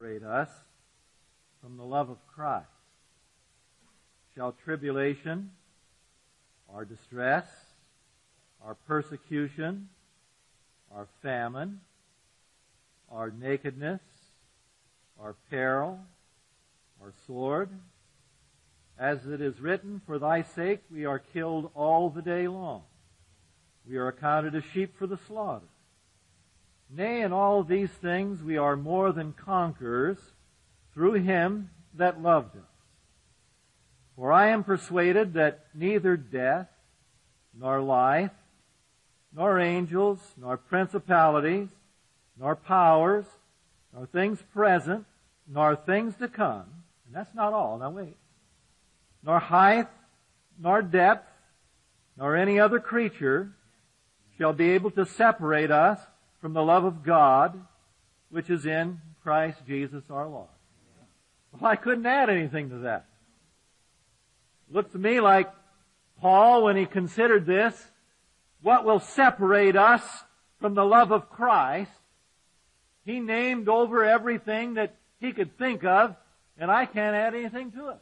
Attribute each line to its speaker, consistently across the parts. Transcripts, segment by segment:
Speaker 1: separate us from the love of Christ? Shall tribulation, our distress, our persecution, our famine, our nakedness, our peril, our sword, as it is written, For thy sake we are killed all the day long. We are accounted as sheep for the slaughter. Nay, in all these things we are more than conquerors through him that loved us. For I am persuaded that neither death, nor life, nor angels, nor principalities, nor powers, nor things present, nor things to come, and that's not all, now wait, nor height, nor depth, nor any other creature shall be able to separate us from the love of God which is in Christ Jesus our Lord. Well, I couldn't add anything to that. Looks to me like Paul, when he considered this, what will separate us from the love of Christ, he named over everything that he could think of, and I can't add anything to it.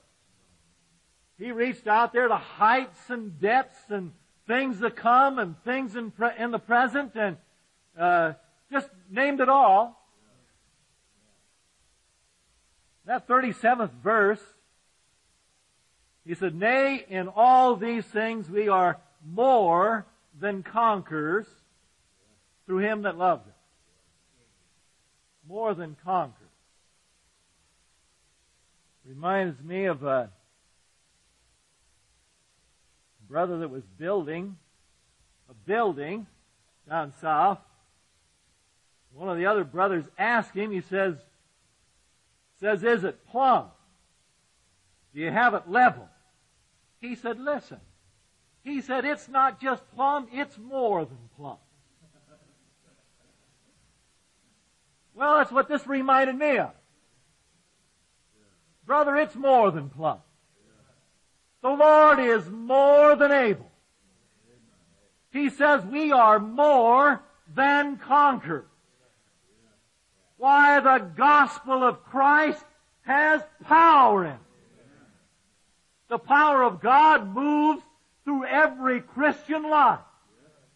Speaker 1: He reached out there to heights and depths and things to come and things in, pre- in the present and uh, just named it all. That 37th verse, he said, Nay, in all these things we are more than conquerors through him that loved us. More than conquerors. Reminds me of a brother that was building a building down south. One of the other brothers asked him, he says, says, is it plumb? Do you have it level? He said, listen. He said, it's not just plumb, it's more than plumb. Well, that's what this reminded me of. Brother, it's more than plumb. The Lord is more than able. He says we are more than conquerors. Why the gospel of Christ has power in it. The power of God moves through every Christian life.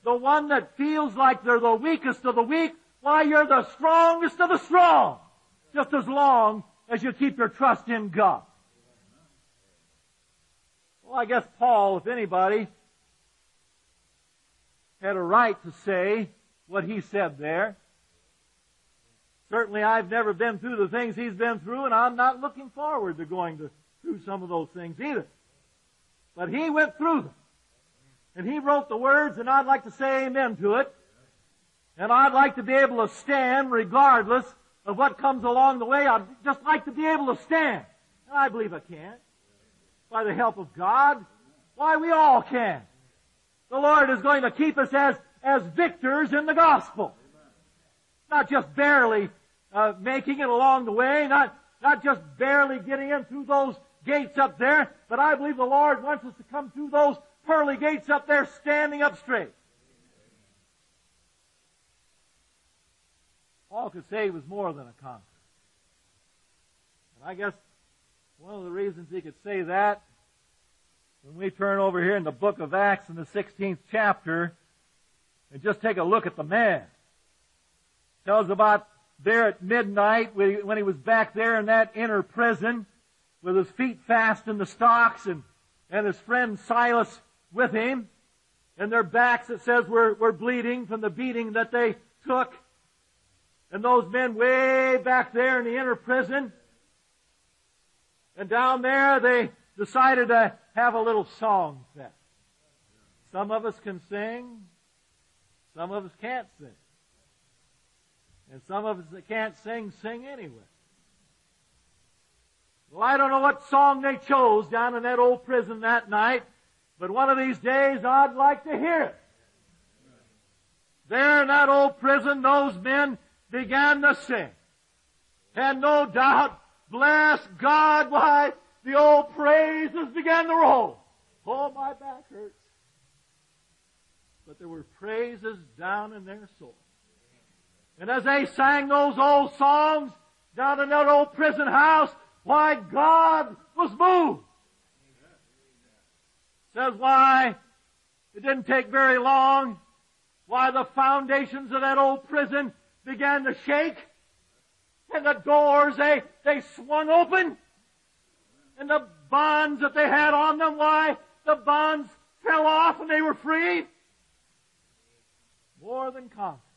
Speaker 1: The one that feels like they're the weakest of the weak, why you're the strongest of the strong. Just as long as you keep your trust in God. Well, I guess Paul, if anybody, had a right to say what he said there. Certainly I've never been through the things he's been through, and I'm not looking forward to going to, through some of those things either. But he went through them. And he wrote the words, and I'd like to say amen to it. And I'd like to be able to stand regardless of what comes along the way. I'd just like to be able to stand. And I believe I can by the help of God? Why, we all can. The Lord is going to keep us as, as victors in the gospel. Not just barely uh, making it along the way, not, not just barely getting in through those gates up there, but I believe the Lord wants us to come through those pearly gates up there standing up straight. Paul could say he was more than a conqueror. And I guess one of the reasons he could say that, when we turn over here in the book of Acts in the 16th chapter, and just take a look at the man. Tells about there at midnight when he was back there in that inner prison with his feet fast in the stocks and, and his friend Silas with him. And their backs, it says, were, were bleeding from the beating that they took. And those men way back there in the inner prison, and down there they decided to have a little song fest. Some of us can sing, some of us can't sing. And some of us that can't sing, sing anyway. Well, I don't know what song they chose down in that old prison that night, but one of these days I'd like to hear it. There in that old prison, those men began to sing. And no doubt Bless God, why the old praises began to roll. Oh, my back hurts. But there were praises down in their soul. And as they sang those old songs, down in that old prison house, why God was moved. Says why it didn't take very long, why the foundations of that old prison began to shake, and the doors they, they swung open, and the bonds that they had on them, why the bonds fell off and they were free. More than conquered.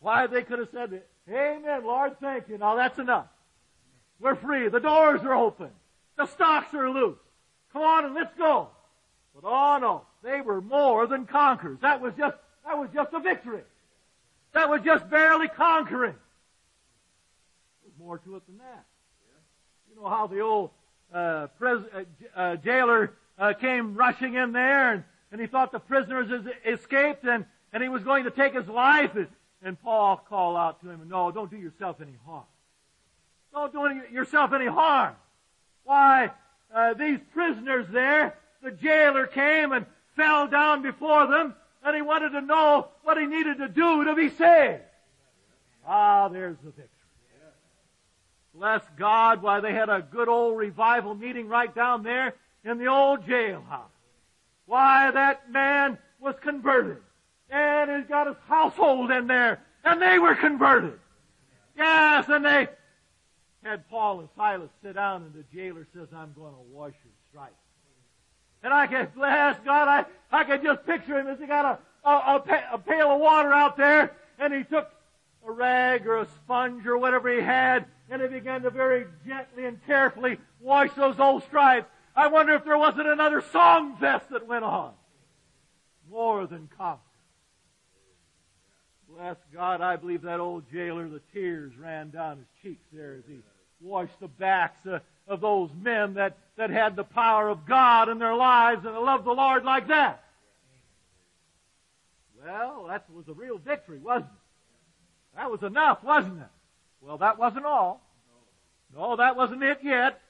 Speaker 1: Why they could have said, Amen, Lord, thank you. Now that's enough. We're free. The doors are open. The stocks are loose. Come on and let's go. But oh no, they were more than conquerors. That was just, that was just a victory. That was just barely conquering. There's more to it than that. You know how the old uh, pres- uh, uh, jailer uh, came rushing in there and, and he thought the prisoners escaped and, and he was going to take his life. And, Paul called out to him, no, don't do yourself any harm. Don't do any, yourself any harm. Why, uh, these prisoners there, the jailer came and fell down before them and he wanted to know what he needed to do to be saved. Ah, there's the victory. Bless God, why they had a good old revival meeting right down there in the old jailhouse. Why that man was converted. And he's got his household in there. And they were converted. Yes, and they had Paul and Silas sit down and the jailer says, I'm going to wash your stripes. And I can, bless God, I, I can just picture him as he got a, a, a, pail of water out there and he took a rag or a sponge or whatever he had and he began to very gently and carefully wash those old stripes. I wonder if there wasn't another song fest that went on. More than conquer. Bless God, I believe that old jailer, the tears ran down his cheeks there as he washed the backs of, those men that, that had the power of God in their lives and loved the Lord like that. Well, that was a real victory, wasn't it? That was enough, wasn't it? Well, that wasn't all. No, that wasn't it yet.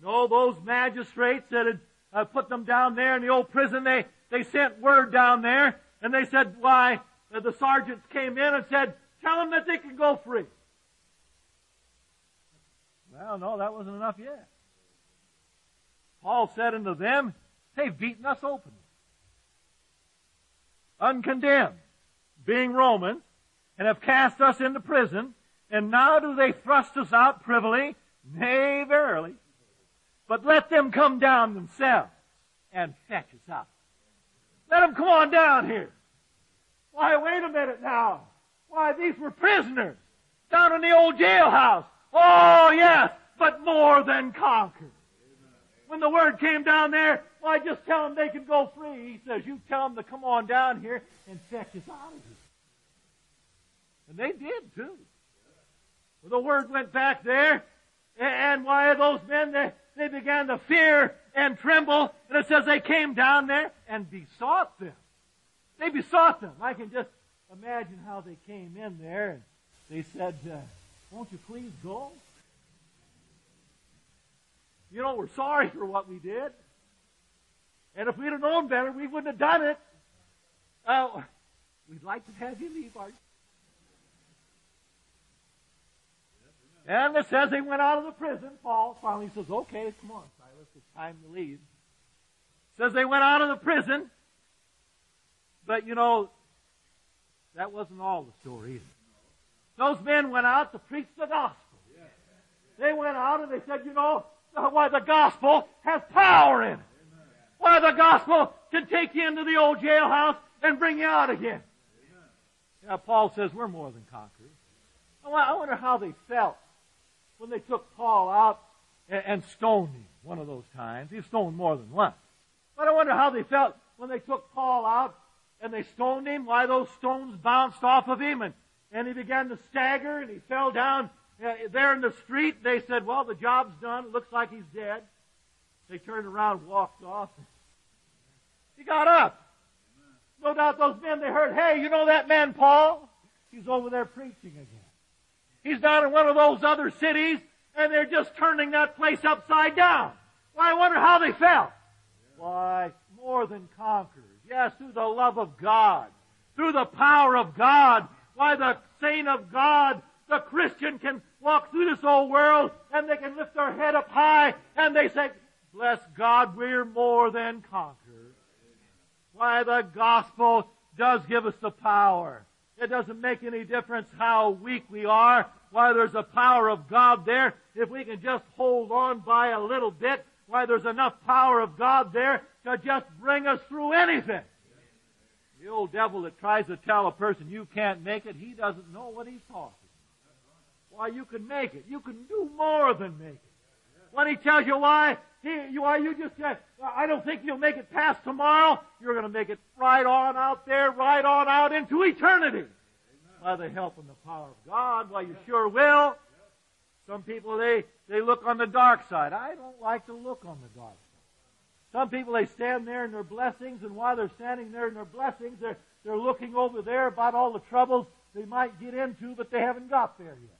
Speaker 1: No, those magistrates that had uh, put them down there in the old prison, they, they sent word down there, and they said, why, the sergeants came in and said, tell them that they can go free. Well, no, that wasn't enough yet. Paul said unto them, they've beaten us open. Uncondemned, being Romans, and have cast us into prison, and now do they thrust us out privily? Nay, verily. But let them come down themselves and fetch us out. Let them come on down here. Why, wait a minute now. Why, these were prisoners down in the old jailhouse. Oh, yes, but more than conquered. When the word came down there, why, just tell them they can go free. He says, you tell them to come on down here and fetch us out of here. And they did, too. Well, the word went back there, and why those men, they, they began to fear and tremble, and it says they came down there and besought them. They besought them. I can just imagine how they came in there, and they said, uh, won't you please go? You know, we're sorry for what we did. And if we'd have known better, we wouldn't have done it. Uh, we'd like to have you leave our And it says they went out of the prison. Paul finally says, okay, come on, Silas, it's time to leave. Says they went out of the prison. But you know, that wasn't all the story either. Those men went out to preach the gospel. They went out and they said, you know, why the gospel has power in it. Why the gospel can take you into the old jailhouse and bring you out again. Now Paul says we're more than conquerors. I wonder how they felt when they took Paul out and, stoned him one of those times. He stoned more than once. But I wonder how they felt when they took Paul out and they stoned him, why those stones bounced off of him and, and he began to stagger and he fell down uh, there in the street. They said, well, the job's done. It looks like he's dead. They turned around, walked off. He got up. No doubt those men, they heard, hey, you know that man Paul? He's over there preaching again. He's down in one of those other cities and they're just turning that place upside down. Why, I wonder how they felt. Why, more than conquerors. Yes, through the love of God. Through the power of God. Why, the saint of God, the Christian can walk through this old world and they can lift their head up high and they say, bless God, we're more than conquerors. Why the gospel does give us the power. It doesn't make any difference how weak we are. Why there's a power of God there. If we can just hold on by a little bit, why there's enough power of God there to just bring us through anything. The old devil that tries to tell a person you can't make it, he doesn't know what he's talking. Why you can make it. You can do more than make it. When he tells you why, he, you, why you just say, I don't think you'll make it past tomorrow, you're going to make it right on out there, right on out into eternity. By the help and the power of God, why you sure will. Some people, they, they look on the dark side. I don't like to look on the dark side. Some people, they stand there in their blessings, and while they're standing there in their blessings, they're, they're looking over there about all the troubles they might get into, but they haven't got there yet.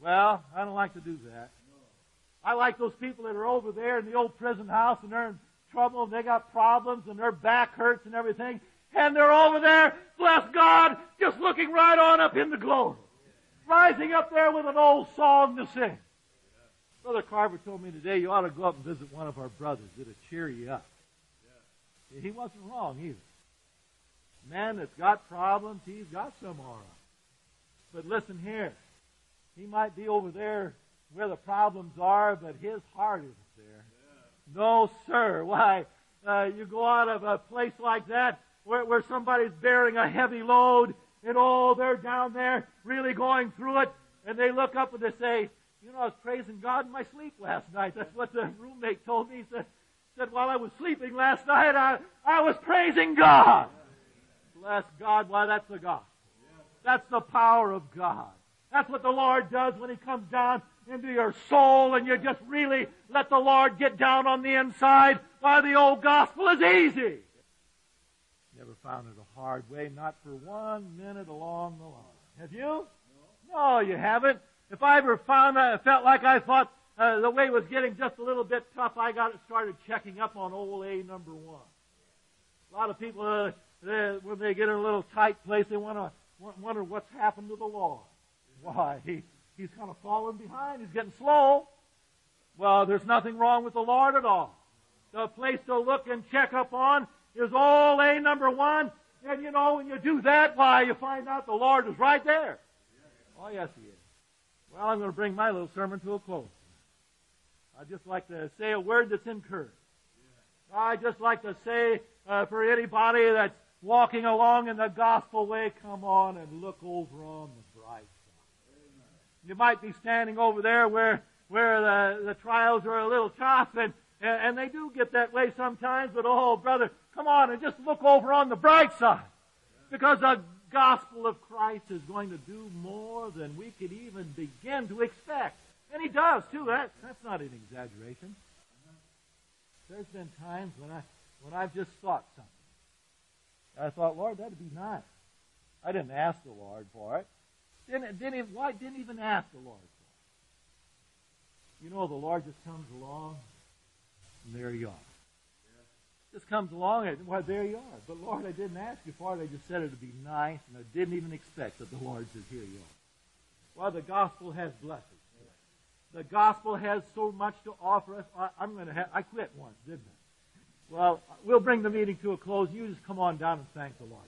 Speaker 1: Well, I don't like to do that. I like those people that are over there in the old prison house and they're in trouble and they got problems and their back hurts and everything. And they're over there, bless God, just looking right on up in the glory rising up there with an old song to sing. Brother Carver told me today you ought to go up and visit one of our brothers. It'll cheer you up. Yeah. He wasn't wrong either. Man that's got problems, he's got some right. But listen here. He might be over there where the problems are, but his heart isn't there. Yeah. No, sir. Why? Uh, you go out of a place like that where, where somebody's bearing a heavy load and oh, they're down there really going through it, and they look up and they say, you know, I was praising God in my sleep last night. That's what the roommate told me. He said, said while I was sleeping last night, I, I was praising God. Bless God. Why, that's the gospel. That's the power of God. That's what the Lord does when He comes down into your soul and you just really let the Lord get down on the inside. Why, the old gospel is easy. Never found it a hard way, not for one minute along the line. Have you? No, you haven't. If I ever found that, felt like I thought uh, the way was getting just a little bit tough, I got started checking up on old A number one. A lot of people, uh, they, when they get in a little tight place, they want to wonder what's happened to the Lord. Why? He, he's kind of falling behind. He's getting slow. Well, there's nothing wrong with the Lord at all. The place to look and check up on is all A number one. And you know, when you do that, why, you find out the Lord is right there. Oh, yes, He is. Well, I'm going to bring my little sermon to a close. I'd just like to say a word that's encouraged. I'd just like to say uh, for anybody that's walking along in the gospel way, come on and look over on the bright side. You might be standing over there where where the, the trials are a little tough, and, and they do get that way sometimes, but oh, brother, Come on and just look over on the bright side. Because the gospel of Christ is going to do more than we could even begin to expect. And he does too. That, that's not an exaggeration. There's been times when I when I've just thought something. I thought, Lord, that'd be nice. I didn't ask the Lord for it. Didn't, didn't even, why didn't even ask the Lord for it? You know, the Lord just comes along, and there you are just comes along and, well, there you are. But Lord, I didn't ask you for it. I just said it to be nice, and I didn't even expect that the Lord says, here you are. Well, the gospel has blessings. The gospel has so much to offer us. I, am going to have, I quit once, didn't I? Well, we'll bring the meeting to a close. You just come on down and thank the Lord.